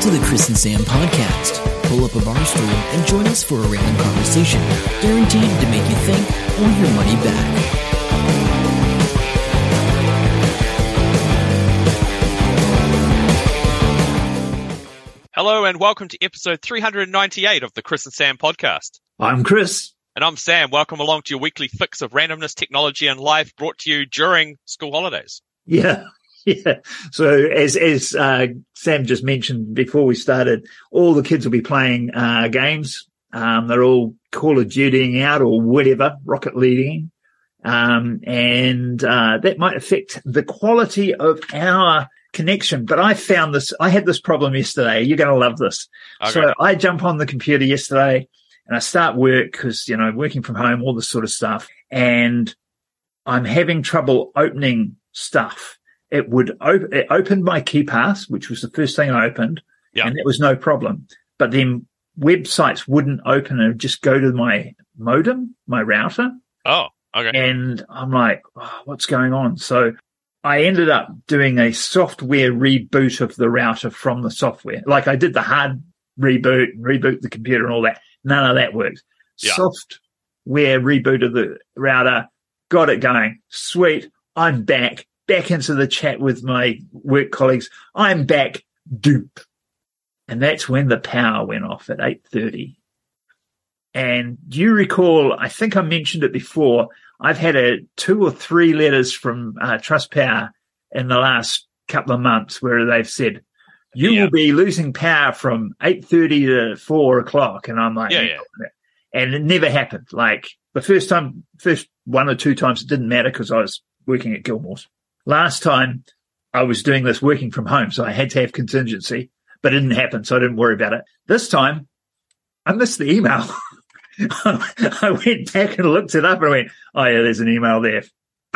Welcome to the Chris and Sam podcast. Pull up a bar stool and join us for a random conversation, guaranteed to make you think or your money back. Hello and welcome to episode 398 of the Chris and Sam podcast. I'm Chris. And I'm Sam. Welcome along to your weekly fix of randomness, technology, and life brought to you during school holidays. Yeah. Yeah. So as, as, uh, Sam just mentioned before we started, all the kids will be playing, uh, games. Um, they're all Call of Dutying out or whatever, Rocket Leading. Um, and, uh, that might affect the quality of our connection. But I found this, I had this problem yesterday. You're going to love this. Okay. So I jump on the computer yesterday and I start work because, you know, working from home, all this sort of stuff. And I'm having trouble opening stuff. It would open, it opened my KeePass, which was the first thing I opened. Yeah. And that was no problem. But then websites wouldn't open and just go to my modem, my router. Oh, okay. And I'm like, oh, what's going on? So I ended up doing a software reboot of the router from the software. Like I did the hard reboot and reboot the computer and all that. None of that worked. Yeah. Software reboot of the router, got it going. Sweet. I'm back, back into the chat with my work colleagues. I'm back. Dupe. And that's when the power went off at 8.30. And do you recall, I think I mentioned it before, I've had a two or three letters from uh, Trust Power in the last couple of months where they've said, you Yeah. will be losing power from 8.30 to 4 o'clock. And I'm like, Yeah, yeah. and it never happened. Like the first time, first one or two times, it didn't matter because I was working at Gilmore's. Last time I was doing this working from home, so I had to have contingency, but it didn't happen, so I didn't worry about it. This time, I missed the email. I went back and looked it up and I went, oh yeah, there's an email there.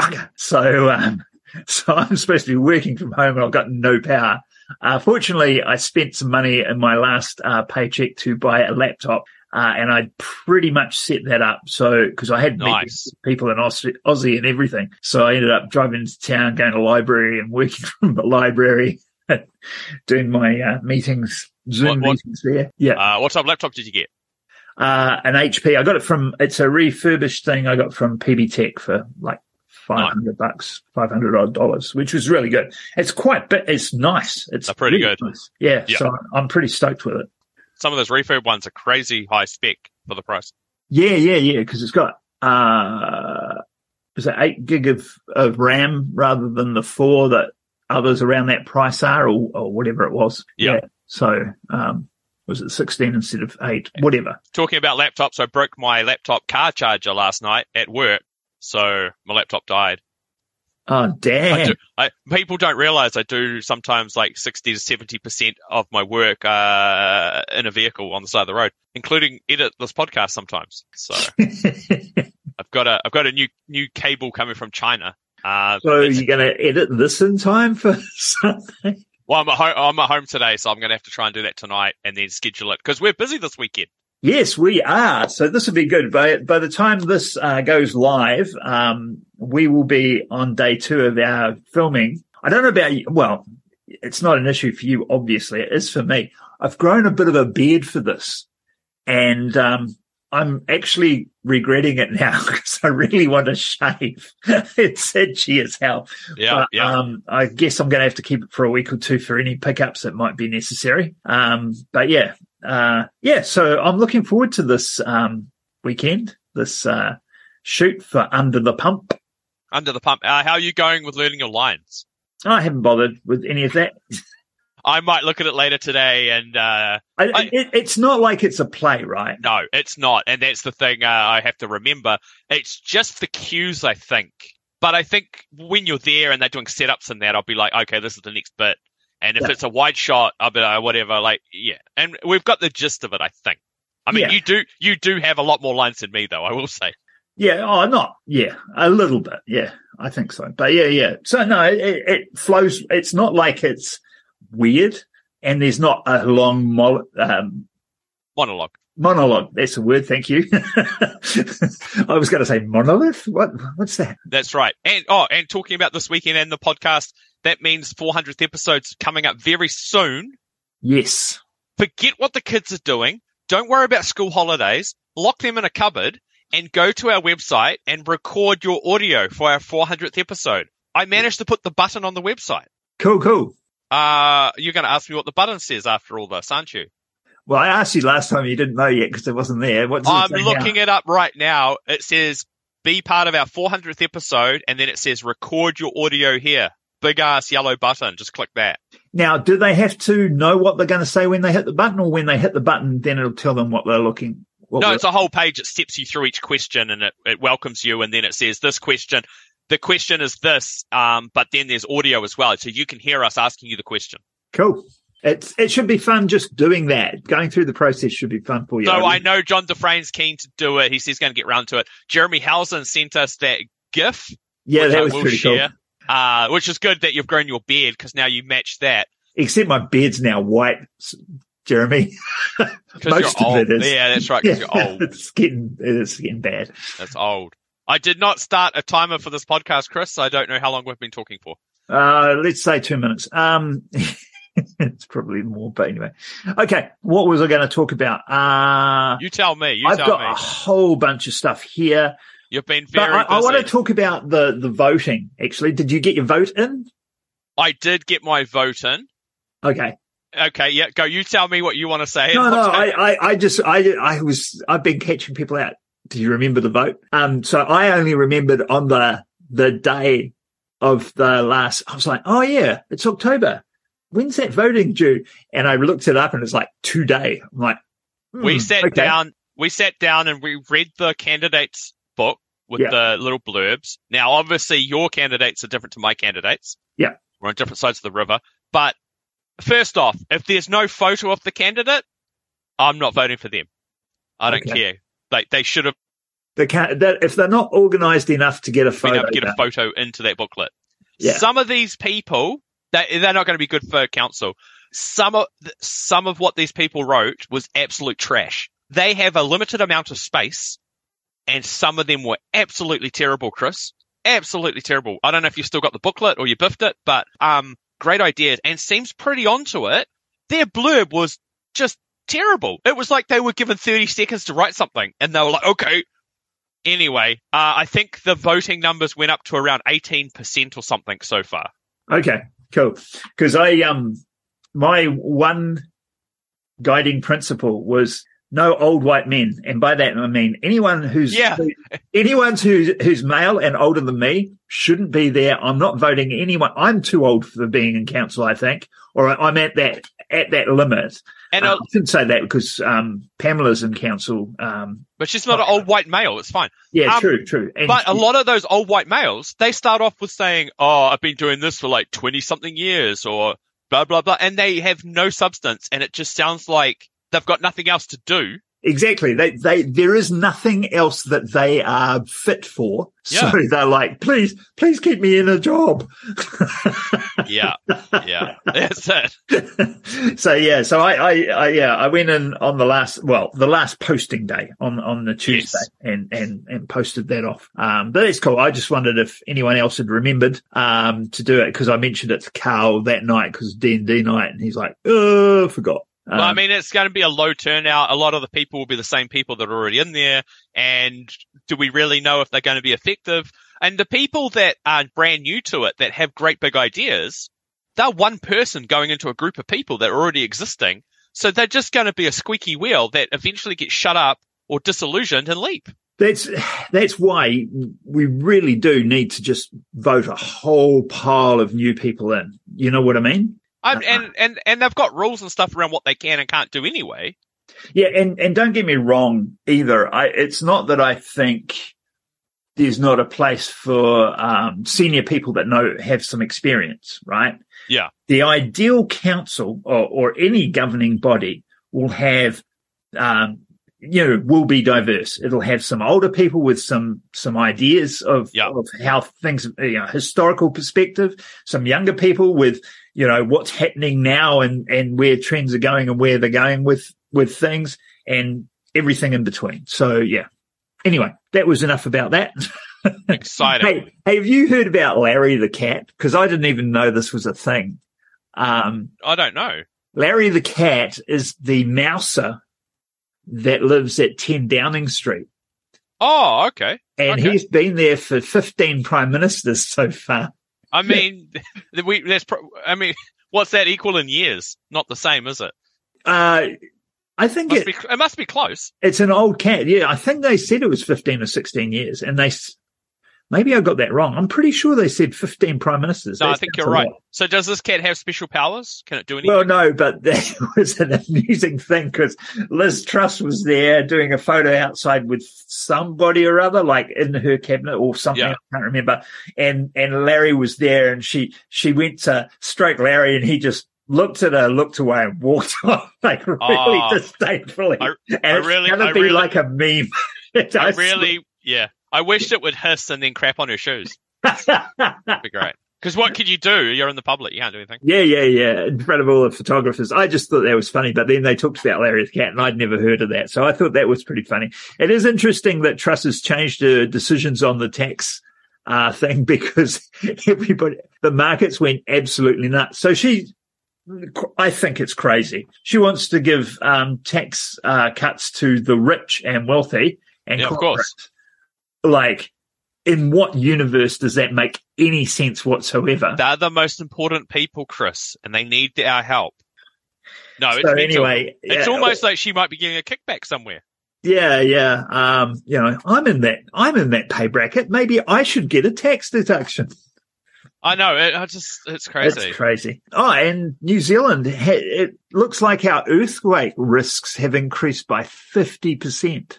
Okay. So, um, so I'm supposed to be working from home and I've got no power. Uh, fortunately, I spent some money in my last uh, paycheck to buy a laptop. Uh, and I pretty much set that up. So, cause I had Nice. people in Aussie, Aussie and everything. So I ended up driving into town, going to library and working from the library, doing my, uh, meetings, Zoom What- what- meetings there. Yeah. Uh, what type of laptop did you get? Uh, an HP. I got it from, it's a refurbished thing I got from PB Tech for like 500 bucks, 500 odd dollars, which was really good. It's quite, but it's nice. It's They're pretty really good. nice. Yeah, Yeah. So I'm pretty stoked with it. Some of those refurb ones are crazy high spec for the price. Yeah, yeah, yeah. Cause it's got, uh, is it eight gig of, of RAM rather than the four that others around that price are or, or whatever it was. Yeah. So, um, was it 16 instead of eight? Whatever. Talking about laptops, I broke my laptop car charger last night at work. So my laptop died. Oh, I damn. do, I, people don't realize I do sometimes like 60 to 70% of my work, uh, in a vehicle on the side of the road, including edit this podcast sometimes. So I've got a, I've got a new, new cable coming from China. Uh, so you're going to edit this in time for something? well, I'm at home, I'm at home today, so I'm going to have to try and do that tonight and then schedule it because we're busy this weekend. Yes, we are. So this will be good. By, by the time this uh, goes live, um, we will be on day two of our filming. I don't know about you. Well, it's not an issue for you, obviously. It is for me. I've grown a bit of a beard for this and, um, I'm actually regretting it now because I really want to shave. it's itchy as hell. Yeah. But, yeah. Um, I guess I'm going to have to keep it for a week or two for any pickups that might be necessary. Um, but yeah, uh, yeah. So I'm looking forward to this um, weekend, this uh, shoot for Under the Pump. Under the pump. Uh, how are you going with learning your lines? I haven't bothered with any of that. I might look at it later today and, uh, I, I- it, it's not like it's a play, right? no, it's not. And that's the thing uh, I have to remember. It's just the cues, I think. But I think when you're there and they're doing setups and that, I'll be like, okay, this is the next bit. And if Yeah. it's a wide shot, I'll be like, whatever, like, yeah. And we've got the gist of it, I think. I mean, Yeah. you do, you do have a lot more lines than me, though, I will say. Yeah. Oh, not. Yeah. A little bit. Yeah. I think so. But yeah, yeah. So no, it, it flows. It's not like it's weird and there's not a long mo- um, Monologue. monologue. That's the word. Thank you. I was going to say monolith. What? What's that? That's right. And oh, and talking about this weekend and the podcast, that means 400th episodes coming up very soon. Yes. Forget what the kids are doing. Don't worry about school holidays. Lock them in a cupboard and go to our website and record your audio for our 400th episode. I managed to put the button on the website. Cool, cool. Uh, you're going to ask me what the button says after all this, aren't you? Well, I asked you last time you didn't know yet because it wasn't there. What I'm it looking now? it up right now. It says be part of our 400th episode and then it says record your audio here. Big ass yellow button. Just click that. Now, do they have to know what they're going to say when they hit the button, or when they hit the button, then it'll tell them what they're looking? What No, it's a whole page. It steps you through each question and it, it welcomes you. And then it says this question. The question is this, um, but then there's audio as well. So you can hear us asking you the question. cool. It's it should be fun just doing that. Going through the process should be fun for you. So I know John Dufresne's keen to do it. He says he's going to get round to it. Jeremy Housen sent us that GIF, yeah, that was pretty share. cool. Uh, which is good that you've grown your beard because now you match that. Except my beard's now white, Jeremy. Most of old. it is. Yeah, that's right. Because you're old. it's getting it's getting bad. That's old. I did not start a timer for this podcast, Chris. So I don't know how long we've been talking for. Uh, let's say two minutes. Um, it's probably more, but anyway. Okay, what was I going to talk about? Uh, You tell me. You I've tell got me. a whole bunch of stuff here, You've been very I, I want to talk about the the voting. Actually, did you get your vote in? I did get my vote in. Okay. Okay, yeah, go. You tell me what you want to say. No, no, I, I, I just, I, I was, I've been catching people out. Do you remember the vote? Um, so I only remembered on the, the day of the last, I was like, oh yeah, it's October. When's that voting due? And I looked it up and it's like today. I'm like, we hmm, sat okay. down. We sat down and we read the candidates' book with Yeah. the little blurbs. Now, obviously, your candidates are different to my candidates. Yeah. we're on different sides of the river. But first off, if there's no photo of the candidate, I'm not voting for them. I don't Okay. care. Like they should have They can't, that, if they're not organized enough to get a photo, get a photo into that booklet. Yeah. Some of these people, they, they're not going to be good for council. Some of some of what these people wrote was absolute trash. They have a limited amount of space, and some of them were absolutely terrible, Chris. Absolutely terrible. I don't know if you've still got the booklet or you biffed it, but um, great ideas and seems pretty onto it. Their blurb was just terrible. It was like they were given 30 seconds to write something, and they were like, okay. Anyway, uh, I think the voting numbers went up to around 18% or something so far. Okay, cool. Because I um my one guiding principle was no old white men, and by that I mean anyone who's Yeah. anyone who's who's male and older than me shouldn't be there. I'm not voting anyone. I'm too old for being in council, I think, or I'm at that at that limit. And uh, I shouldn't say that because um, Pamela's in council. Um, but she's not an old white male. It's fine. yeah, Um, true, true. And But a lot of those old white males, they start off with saying, "Oh, I've been doing this for like twenty something years," or blah blah blah, and they have no substance, and it just sounds like they've got nothing else to do. Exactly. They, they, there is nothing else that they are fit for. Yeah. So they're like, please, please keep me in a job. Yeah, yeah, that's it. so yeah, so I, I, I, yeah, I went in on the last, well, the last posting day on, on the Tuesday Yes. and, and, and posted that off. Um, but it's cool. I just wondered if anyone else had remembered, um, to do it because I mentioned it to Carl that night because D and D night and he's like, oh, forgot. Well, I Um, mean, it's going to be a low turnout. A lot of the people will be the same people that are already in there. And do we really know if they're going to be effective? And the people that are brand new to it, that have great big ideas, they're one person going into a group of people that are already existing. So they're just going to be a squeaky wheel that eventually gets shut up or disillusioned and leap. That's that's why we really do need to just vote a whole pile of new people in. You know what I mean? I'm, Uh-huh. and, and, and they've got rules and stuff around what they can and can't do anyway. Yeah, and and don't get me wrong either. I it's not that I think there's not a place for um, senior people that know have some experience, right? Yeah. The ideal council or, or any governing body will have, um, you know, will be diverse. It'll have some older people with some some ideas of, Yeah. of how things, you know, historical perspective. Some younger people with, you know, what's happening now and and where trends are going and where they're going with with things and everything in between. So yeah. Anyway, that was enough about that. Exciting. Hey, hey, have you heard about Larry the cat? Because I didn't even know this was a thing. Um, I don't know. Larry the cat is the mouser that lives at 10 Downing Street. Oh, okay. And Okay. he's been there for 15 prime ministers so far. I mean, we that's. Pro- I mean, what's that equal in years? Not the same, is it? Uh, I think Must it, be, it must be close. it's an old cat. Yeah, I think they said it was 15 or 16 years. And they, maybe I got that wrong. I'm pretty sure they said 15 prime ministers. No, I think you're right. lot. So, does this cat have special powers? Can it do anything? Well, no, but that was an amusing thing because Liz Truss was there doing a photo outside with somebody or other, like in her cabinet or something. Yeah. I can't remember. And and Larry was there, and she she went to stroke Larry, and he just looked at her, looked away, and walked off like really Ah. disdainfully. I- and I it's really- gonna I be really- like a meme. I really, yeah. I wished it would hiss and then crap on her shoes. That'd be great. Because what could you do? You're in the public. You can't do anything. Yeah, yeah, yeah. In front of all the photographers. I just thought that was funny, but then they talked about Larry the Cat and I'd never heard of that. So I thought that was pretty funny. It is interesting that Truss has changed her decisions on the tax uh, thing because everybody, the markets went absolutely nuts. So she, I think it's crazy. She wants to give um, tax uh, cuts to the rich and wealthy and Yeah, of course. Like, in what universe does that make any sense whatsoever? They're the most important people, Chris, and they need our help. No, it's so mental. anyway, It's almost like she might be getting a kickback somewhere. Yeah, yeah. Um, you know, I'm in that. I'm in that pay bracket. Maybe I should get a tax deduction. I know. It, I just, it's crazy. It's crazy. Oh, and New Zealand. It looks like our earthquake risks have increased by fifty percent.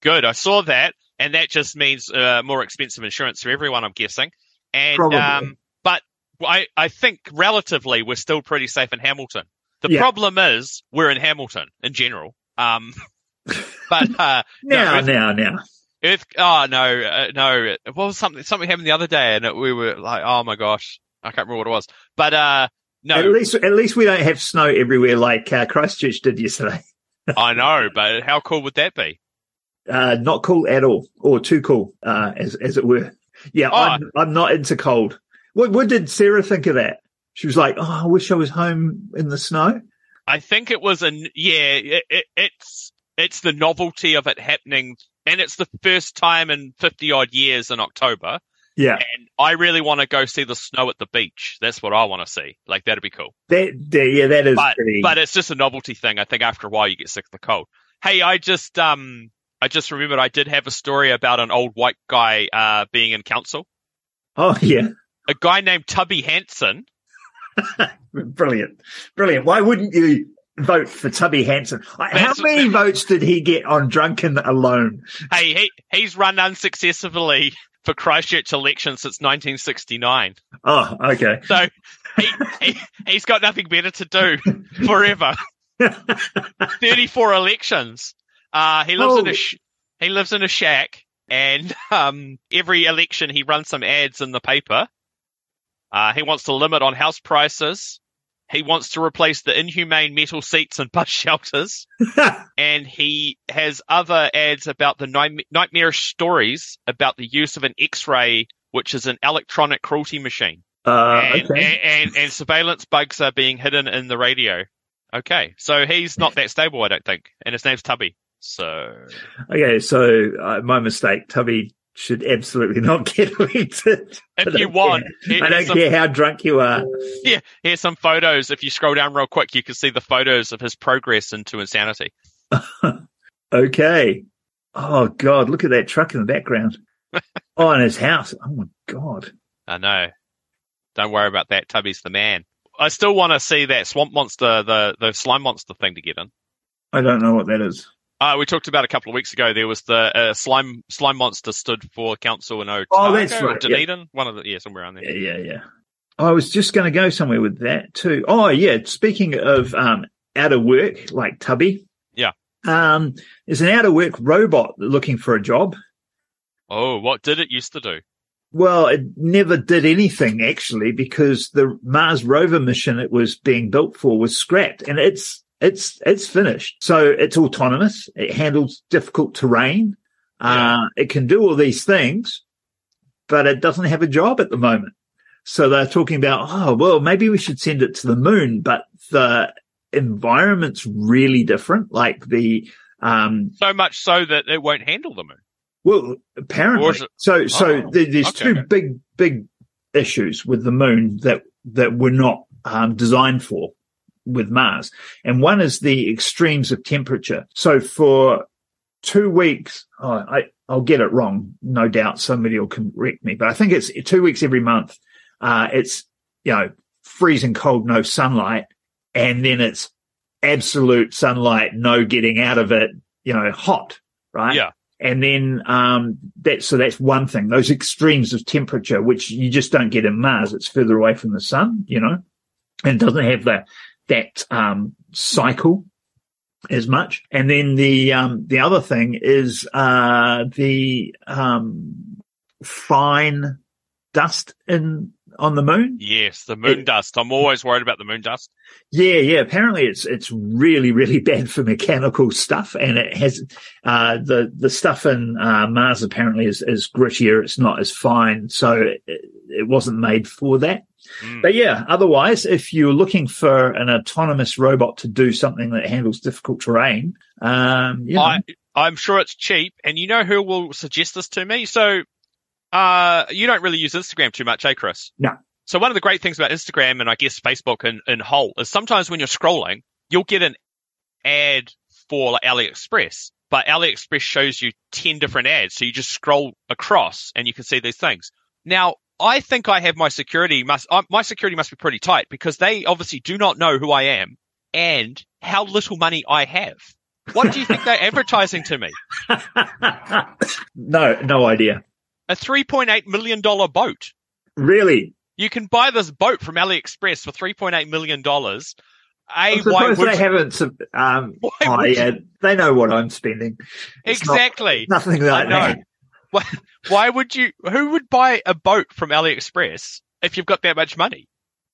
Good. I saw that, and that just means uh, more expensive insurance for everyone. I'm guessing. And um, but I, I think relatively we're still pretty safe in Hamilton. The Yeah. problem is we're in Hamilton in general. Um, but uh, no, Now, Earth- now, now. Earth. Oh no, uh, no. What was something? Something happened the other day, and it, we were like, oh my gosh, I can't remember what it was. But uh, no, At least, at least we don't have snow everywhere like uh, Christchurch did yesterday. I know. But how cool would that be? Uh, not cool at all, or too cool, uh, as as it were. Yeah, Oh. I'm, I'm not into cold. What, what did Sarah think of that? She was like, "Oh, I wish I was home in the snow." I think it was an yeah. It, it, it's it's the novelty of it happening, and it's the first time in fifty odd years in October. Yeah, And I really want to go see the snow at the beach. That's what I want to see. Like that'd be cool. that, yeah, that is But pretty. but it's just a novelty thing. I think after a while you get sick of the cold. Hey, I just um I just remembered I did have a story about an old white guy uh being in council. oh yeah, A guy named Tubby Hansen. brilliant, brilliant. Why wouldn't you vote for Tubby Hansen? How many votes did he get on Drunken alone? Hey, he he's run unsuccessfully for Christchurch elections since 1969. Oh, okay. So he, he he's got nothing better to do forever. 34 elections. Uh, he lives in a sh- he lives in a shack, and um, every election he runs some ads in the paper. Uh, he wants to limit on house prices. He wants to replace the inhumane metal seats in bus shelters, and he has other ads about the night- nightmarish stories about the use of an X-ray, which is an electronic cruelty machine uh, and, okay. and, and, and surveillance bugs are being hidden in the radio. Okay, so he's not that stable, I don't think, and his name's Tubby. So Okay, so uh, my mistake. Tubby should absolutely not get elected. I if you want, I don't some, care how drunk you are. yeah, here's some photos. If you scroll down real quick, you can see the photos of his progress into insanity. Okay. Oh God, look at that truck in the background. oh, and his house. Oh my God. I know. Don't worry about that. Tubby's the man. I still want to see that swamp monster, the the slime monster thing to get in. I don't know what that is. Uh, we talked about a couple of weeks ago. There was the uh, slime slime monster stood for council in Otago. Oh, that's right, yeah. Dunedin, one of the yeah, somewhere around there. Yeah, yeah, yeah. I was just going to go somewhere with that too. Oh, yeah. Speaking of um, out of work, like Tubby. Yeah. Um, there's an out of work robot looking for a job. Oh, what did it used to do? Well, it never did anything actually because the Mars rover mission it was being built for was scrapped and it's, it's, it's finished. So it's autonomous. It handles difficult terrain. Uh, it can do all these things, but it doesn't have a job at the moment. So they're talking about, oh, well, maybe we should send it to the moon, but the environment's really different. Like the, um, So much so that it won't handle the moon. well, apparently, it- so, so Oh, there- there's okay, two big, big issues with the moon that, that were not, um, designed for with Mars. And one is the extremes of temperature. So for two weeks, oh, I, I'll get it wrong. No doubt somebody will correct me, but I think it's two weeks every month. Uh, it's, you know, freezing cold, no sunlight. And then it's absolute sunlight, no getting out of it, you know, hot, right? Yeah. And then, um, that, so that's one thing, those extremes of temperature, which you just don't get in Mars. It's further away from the sun, you know, and doesn't have that, that, um, cycle as much. And then the, um, the other thing is, uh, the, um, fine dust in, on the moon. Yes, the moon It- dust. I'm always worried about the moon dust. Yeah, yeah. Apparently, it's it's really really bad for mechanical stuff, and it has uh, the the stuff in uh, Mars apparently is is grittier. It's not as fine, so it, it wasn't made for that. Mm. But yeah, otherwise, if you're looking for an autonomous robot to do something that handles difficult terrain, um, you know, I, I'm sure it's cheap, and you know who will suggest this to me? So, uh, you don't really use Instagram too much, eh, Chris? No. So one of the great things about Instagram and I guess Facebook in whole is sometimes when you're scrolling, you'll get an ad for like AliExpress, but AliExpress shows you 10 different ads. So you just scroll across and you can see these things. Now, I think I have my security must, uh, my security must be pretty tight because they obviously do not know who I am and how little money I have. What do you think they're advertising to me? no, no idea. A $3.8 million boat. Really, You can buy this boat from AliExpress for $3.8 million. A, I why suppose would they haven't. Um, Why oh, yeah, they know what I'm spending. It's not- exactly. Nothing like I know. that. Why, why would you, who would buy a boat from AliExpress if you've got that much money?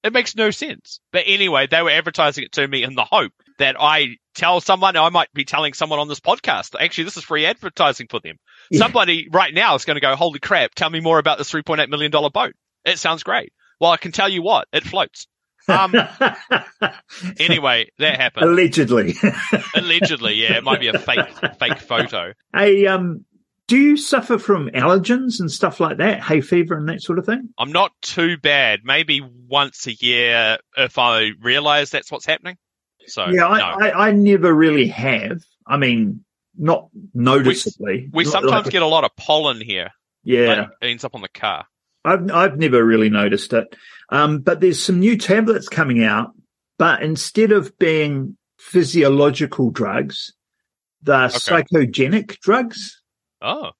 It makes no sense. But anyway, they were advertising it to me in the hope that I tell someone, I might be telling someone on this podcast, actually, this is free advertising for them. Yeah. Somebody right now is going to go, holy crap, tell me more about this $3.8 million boat. It sounds great. Well, I can tell you what, it floats. Um, anyway, that happened. Allegedly. Allegedly, yeah, it might be a fake, fake photo. Hey, um, do you suffer from allergens and stuff like that? Hay fever and that sort of thing? I'm not too bad. Maybe once a year if I realize that's what's happening. So yeah, I, no. I, I never really have. I mean, not noticeably. we Not sometimes like- get a lot of pollen here. yeah. It ends up on the car. I've I've never really noticed it. Um, but there's some new tablets coming out, but instead of being physiological drugs, they're psychogenic drugs. Oh,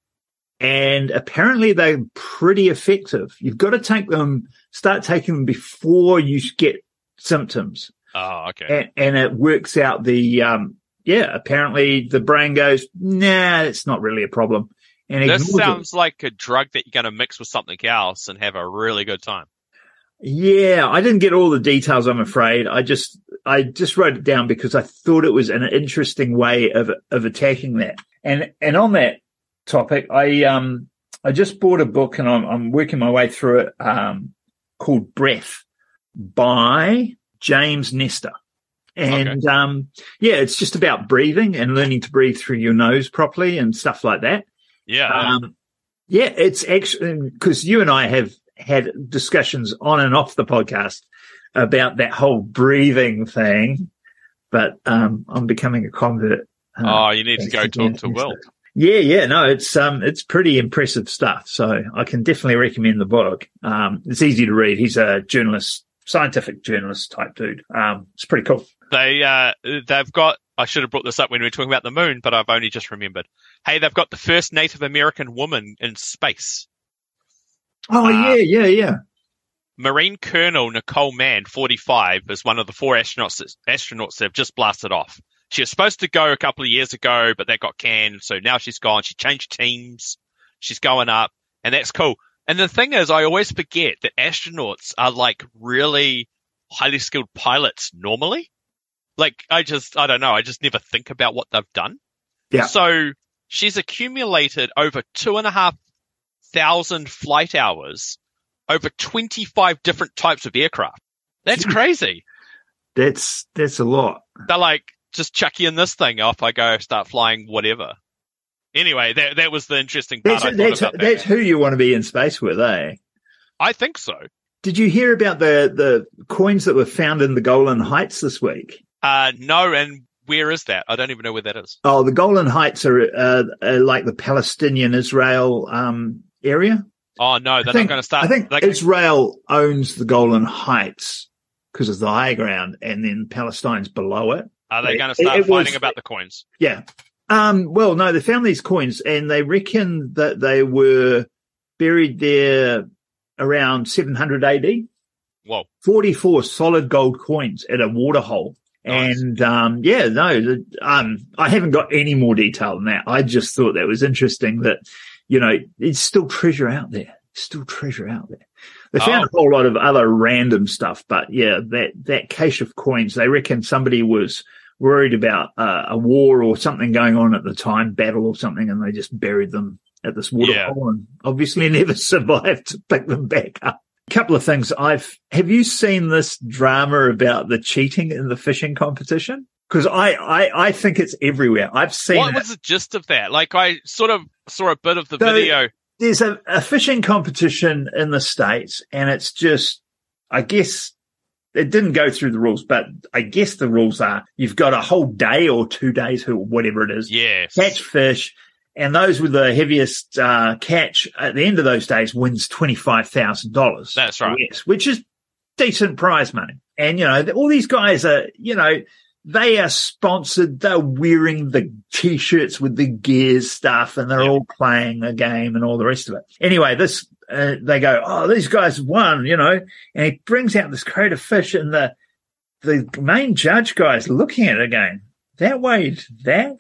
And apparently they're pretty effective. You've got to take them, start taking them before you get symptoms. oh, okay. And, and it works out the, um, yeah, apparently the brain goes, nah, it's not really a problem. And This ignores it. sounds like a drug that you're going to mix with something else and have a really good time. Yeah, I didn't get all the details, I'm afraid. I just, I just wrote it down because I thought it was an interesting way of, of attacking that. And, and on that topic, I, um, I just bought a book and I'm, I'm working my way through it, um, called Breath by James Nestor. And, um, yeah, it's just about breathing and learning to breathe through your nose properly and stuff like that. Yeah. Um, yeah, it's actually because you and I have had discussions on and off the podcast about that whole breathing thing, but um, I'm becoming a convert. uh, oh, you need to go talk to Will. Yeah, yeah, no, it's um, it's pretty impressive stuff. So I can definitely recommend the book. Um, it's easy to read. He's a journalist, scientific journalist type dude. Um, it's pretty cool. They, uh, they've got, I should have brought this up when we were talking about the moon, but I've only just remembered. Hey, they've got the first Native American woman in space. Oh Uh, yeah, yeah, yeah. Marine Colonel Nicole Mann, 45, is one of the four astronauts astronauts that have just blasted off. She was supposed to go a couple of years ago, but that got canned. So now she's gone. She changed teams. She's going up, and that's cool. And the thing is, I always forget that astronauts are like really highly skilled pilots normally. Like, I just, I don't know. I just never think about what they've done. Yeah. So she's accumulated over two and a half thousand flight hours over 25 different types of aircraft. That's crazy. That's that's a lot. They're like, just chuck you in this thing. Off I go, start flying, whatever. Anyway, that that was the interesting part. That's I that's, about that. that's who you want to be in space with, eh? I think so. Did you hear about the the coins that were found in the Golan Heights this week? Uh, no, and where is that? I don't even know where that is. Oh, the Golan Heights are, uh, are like the Palestinian Israel um, area. Oh no, they're think, not going to start. I think they're Israel owns the Golan Heights because it's the high ground, and then Palestine's below it. Are they going to start it was- fighting about the coins? Yeah. Um, well, no, they found these coins and they reckon that they were buried there around 700 AD. Whoa. 44 solid gold coins at a water hole. Nice. And, um, yeah, no, the, um, I haven't got any more detail than that. I just thought that was interesting that, you know, it's still treasure out there. Still treasure out there. They found Oh. a whole lot of other random stuff, but yeah, that, that cache of coins, they reckon somebody was worried about uh, a war or something going on at the time, battle or something, and they just buried them at this water Yeah. and obviously never survived to pick them back up. A couple of things I've, have you seen this drama about the cheating in the fishing competition? Cause I, I, I think it's everywhere. I've seen What it. was the gist of that? Like, I sort of saw a bit of the So- video. there's a, a fishing competition in the States and it's just, I guess it didn't go through the rules, but I guess the rules are you've got a whole day or two days or whatever it is, Yes. catch fish. And those with the heaviest uh, catch at the end of those days wins twenty five thousand dollars. That's right. Yes, which is decent prize money. And you know, all these guys are, you know, they are sponsored. They're wearing the t-shirts with the gears stuff, and they're Yeah. all playing a game and all the rest of it. Anyway, this uh, they go, oh, these guys won, you know, and he brings out this crate of fish, and the the main judge guy is looking at it again. that weighed that,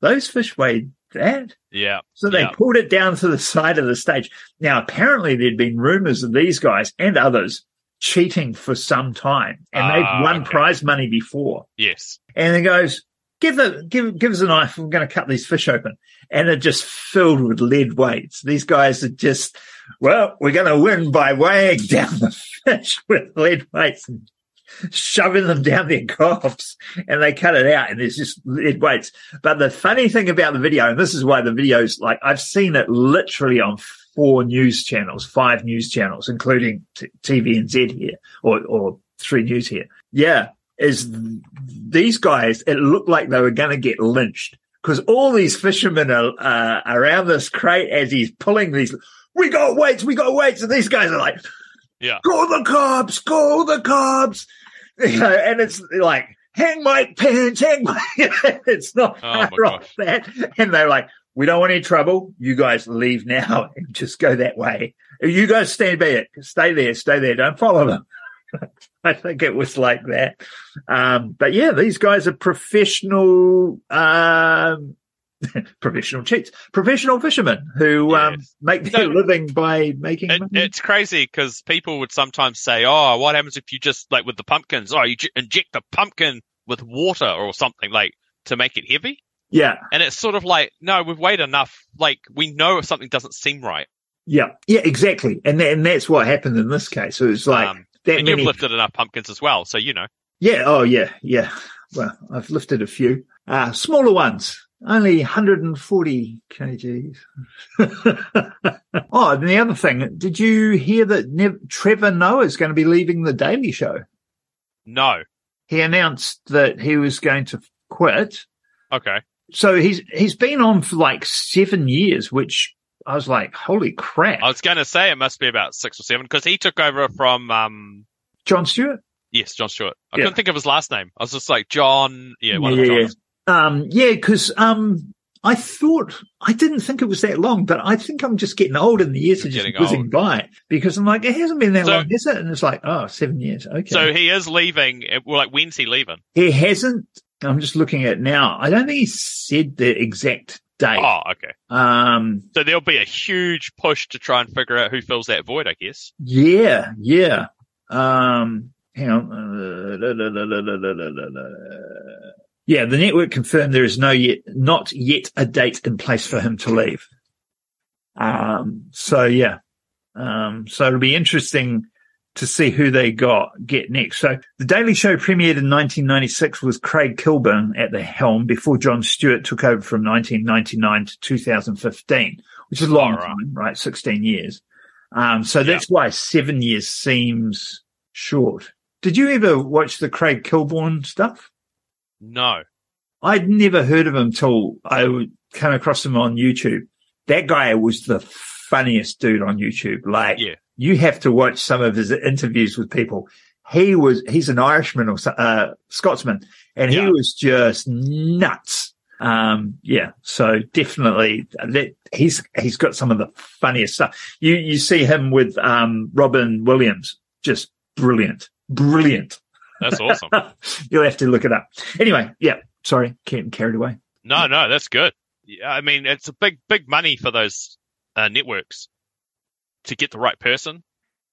those fish weighed that. Yeah. So they Yeah. pulled it down to the side of the stage. Now, apparently there'd been rumors of these guys and others cheating for some time and Ah, they've won okay. prize money before. Yes. And he goes, give the, give, give us a knife. I'm going to cut these fish open. And it just filled with lead weights. These guys are just, well, we're going to win by weighing down the fish with lead weights and shoving them down their gobs and they cut it out and there's just lead weights. But the funny thing about the video, and this is why the video's like, I've seen it literally on four news channels, five news channels, including t- TVNZ here or, or three news here. Yeah. Is th- these guys, it looked like they were going to get lynched because all these fishermen are uh, around this crate as he's pulling these. We got weights, we got weights, and these guys are like, Yeah. "Go the cops, go the cops. you know, and it's like, "Hang my pants, hang my." it's not Oh, off that, and they're like, "We don't want any trouble. You guys leave now and just go that way. You guys stand by it. Stay there, stay there. Don't follow them." I think it was like that. Um, but yeah, these guys are professional, um, professional cheats, professional fishermen who um, make their No. living by making It, money. it's crazy because people would sometimes say, "Oh, what happens if you just like with the pumpkins? Oh, you j- inject the pumpkin with water or something like to make it heavy." yeah, And it's sort of like, no, we've weighed enough. Like we know if something doesn't seem right. yeah, yeah, exactly. And tha- and that's what happened in this case. So it's like um, that and many. you've lifted enough pumpkins as well, so you know. Yeah. Oh, yeah. Yeah. Well, I've lifted a few, uh, smaller ones, only 140 kgs. oh, and the other thing, did you hear that Nev- Trevor Noah is going to be leaving the Daily Show? No. He announced that he was going to quit. Okay. So he's, he's been on for like seven years, which I was like, holy crap. I was going to say it must be about six or seven because he took over from, um, Jon Stewart? yes, Jon Stewart. I Yeah. couldn't think of his last name. I was just like, John. Yeah, one Yeah, of the yeah, Johns. Um, yeah, cause, um, I thought, I didn't think it was that long, but I think I'm just getting old and the years You're are just whizzing old. by because I'm like, it hasn't been that So- long, is it? And it's like, oh, seven years. Okay. So he is leaving. uh, Well, like, when's he leaving? he hasn't, I'm just looking at now. I don't think he said the exact date. Oh, okay. Um, So there'll be a huge push to try and figure out who fills that void, I guess. yeah, yeah. Um, hang on. Yeah, the network confirmed there is no yet, not yet a date in place for him to leave. Um, so yeah. Um, so it'll be interesting to see who they got get next. So the Daily Show premiered in 1996 with Craig Kilborn at the helm before Jon Stewart took over from 1999 to 2015, which is a long right. time, right? 16 years. Um, so that's why seven years seems short. Did you ever watch the Craig Kilborn stuff? No. I'd never heard of him till I came across him on YouTube. That guy was the funniest dude on YouTube. Like, Yeah. you have to watch some of his interviews with people. He was, he's an Irishman or, uh, Scotsman and he Yeah. was just nuts. Um, yeah. So definitely that he's, he's got some of the funniest stuff. You, you see him with, um, Robin Williams, just brilliant, brilliant. That's awesome. You'll have to look it up. Anyway, yeah. Sorry, getting carried away. no, no, that's good. Yeah, I mean, it's a big, big money for those uh, networks to get the right person.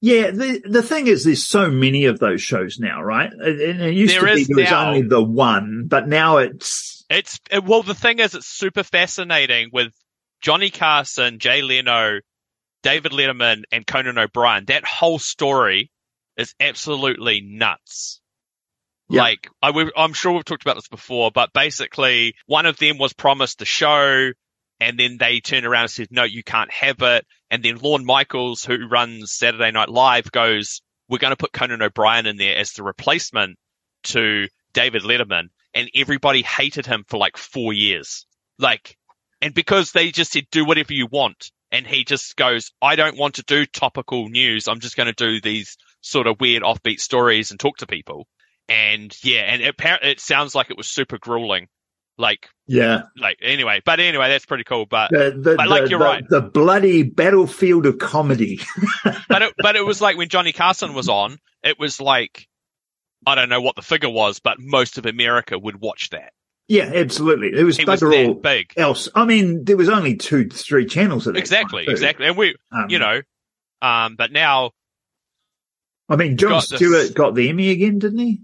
Yeah, the the thing is, there's so many of those shows now, right? And it used There to be there was only the one, but now it's It's it, well, the thing is, it's super fascinating with Johnny Carson, Jay Leno, David Letterman, and Conan O'Brien. That whole story is absolutely nuts. Like I, I'm sure we've talked about this before, but basically, one of them was promised the show, and then they turned around and said, "No, you can't have it." And then Lorne Michaels, who runs Saturday Night Live, goes, "We're going to put Conan O'Brien in there as the replacement to David Letterman," and everybody hated him for like four years. Like, and because they just said, "Do whatever you want," and he just goes, "I don't want to do topical news. I'm just going to do these sort of weird offbeat stories and talk to people." And yeah, and it, it sounds like it was super grueling. Like, yeah, like anyway, but anyway, that's pretty cool. But the the, But like the, you're the- right. the bloody battlefield of comedy. but it, but it was like when Johnny Carson was on, it was like I don't know what the figure was, but most of America would watch that. yeah, absolutely. It was He was all big. else. I mean, there was only two, three channels at that Exactly, time, exactly. And we, Um, you know, um, but now I mean, John got this- Stewart got the Emmy again, didn't he?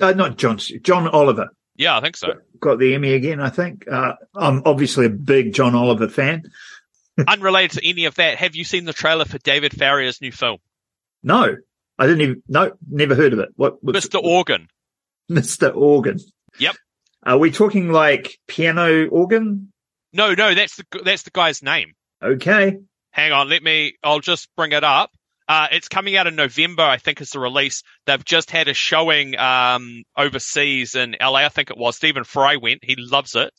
Uh, not John, John Oliver yeah, I think so. got the Emmy again. I think. Uh, I'm obviously a big John Oliver fan. Unrelated to any of that, have you seen the trailer for David Farrier's new film, No, I didn't even. No, never heard of it. What? what's- Mr. Organ? Mr. Organ. Yep. Are we talking like piano organ? No, no, that's the that's the guy's name. Okay. Hang on, let me. I'll just bring it up. Uh, it's coming out in November, I think, is the release. They've just had a showing um, overseas in LA, I think it was. Stephen Fry went. He loves it.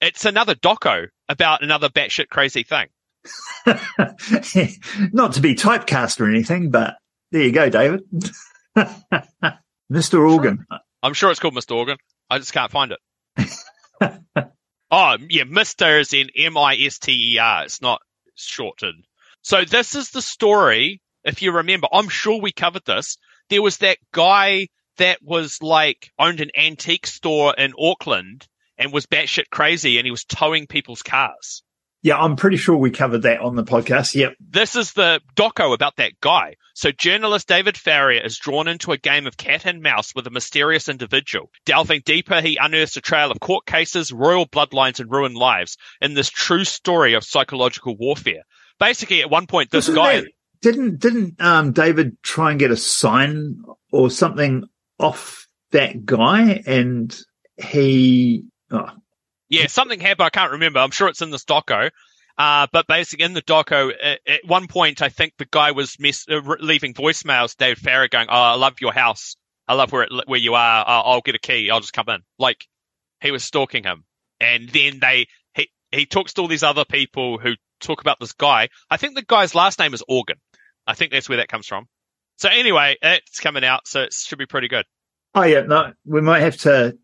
It's another doco about another batshit crazy thing. Not to be typecast or anything, but there you go, David. Mr. Organ. I'm sure it's called Mr. Organ. I just can't find it. oh, yeah, Mr. is in M-I-S-T-E-R. It's not shortened. So this is the story. If you remember, I'm sure we covered this. There was that guy that was like owned an antique store in Auckland and was batshit crazy and he was towing people's cars. Yeah, I'm pretty sure we covered that on the podcast. Yep. This is the doco about that guy. So journalist David Farrier is drawn into a game of cat and mouse with a mysterious individual. Delving deeper, he unearths a trail of court cases, royal bloodlines, and ruined lives in this true story of psychological warfare. Basically, at one point, this Wasn't guy, that- didn't didn't um, David try and get a sign or something off that guy, and he oh, yeah, something happened. I can't remember. I'm sure it's in this doco. Uh, but basically, in the doco, at, at one point, I think the guy was miss, uh, leaving voicemails. David Farrier going, "Oh, I love your house. I love where it, where you are. I'll get a key. I'll just come in." Like he was stalking him, and then they he he talks to all these other people who talk about this guy. I think the guy's last name is Organ. I think that's where that comes from. So anyway, it's coming out, so it should be pretty good. oh yeah, no, we might have to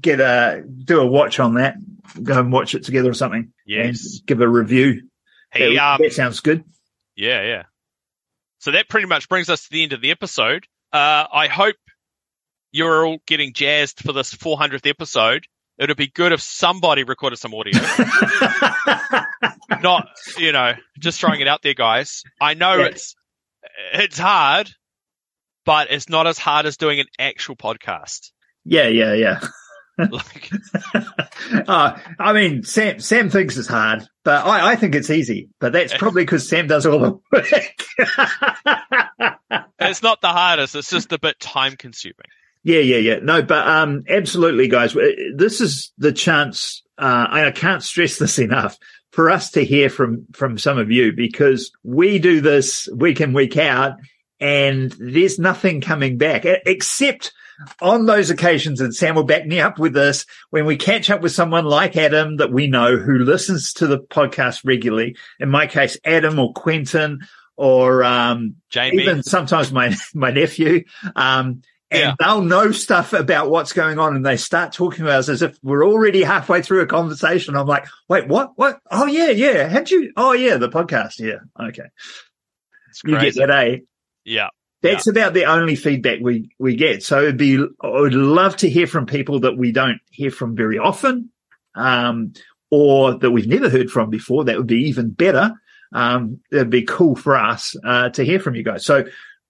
get a do a watch on that. Go and watch it together or something, Yes, and give a review. he that, um that sounds good. Yeah, yeah. So that pretty much brings us to the end of the episode. Uh, I hope you're all getting jazzed for this 400th episode. It'd be good if somebody recorded some audio. Not, you know, just throwing it out there, guys. I know Yeah. it's it's hard, but it's not as hard as doing an actual podcast. yeah, yeah, yeah. like, uh, I mean, Sam Sam thinks it's hard, but I, I think it's easy. But that's probably because Sam does all the work. it's not the hardest. It's just a bit time consuming. Yeah, yeah, yeah. No, but um, absolutely, guys. This is the chance. Uh, I can't stress this enough for us to hear from from some of you because we do this week in week out, and there's nothing coming back except on those occasions, and Sam will back me up with this, when we catch up with someone like Adam that we know who listens to the podcast regularly, in my case, Adam or Quentin or um, Jamie. even sometimes my, my nephew, um, and yeah. they'll know stuff about what's going on and they start talking about us as if we're already halfway through a conversation. I'm like, wait, what? What? Oh, yeah, yeah. How'd you? Oh, yeah, the podcast. Yeah. Okay. You get that, eh? Yeah. That's yeah. about the only feedback we, we get. So it'd be, I would love to hear from people that we don't hear from very often, um, or that we've never heard from before. That would be even better. Um, it'd be cool for us, uh, to hear from you guys. So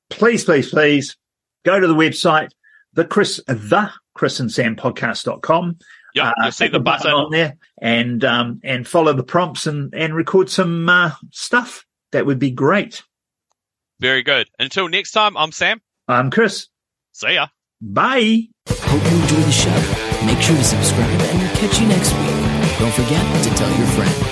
please, please, please go to the website, the Chris, the Chris and Sam podcast.com. Yeah, uh, you'll see the button. on there and, um, and follow the prompts and, and record some, uh, stuff. That would be great. Very good. Until next time, I'm Sam. I'm Chris. See ya. Bye. Hope you enjoy the show. Make sure to subscribe and we'll catch you next week. Don't forget to tell your friend.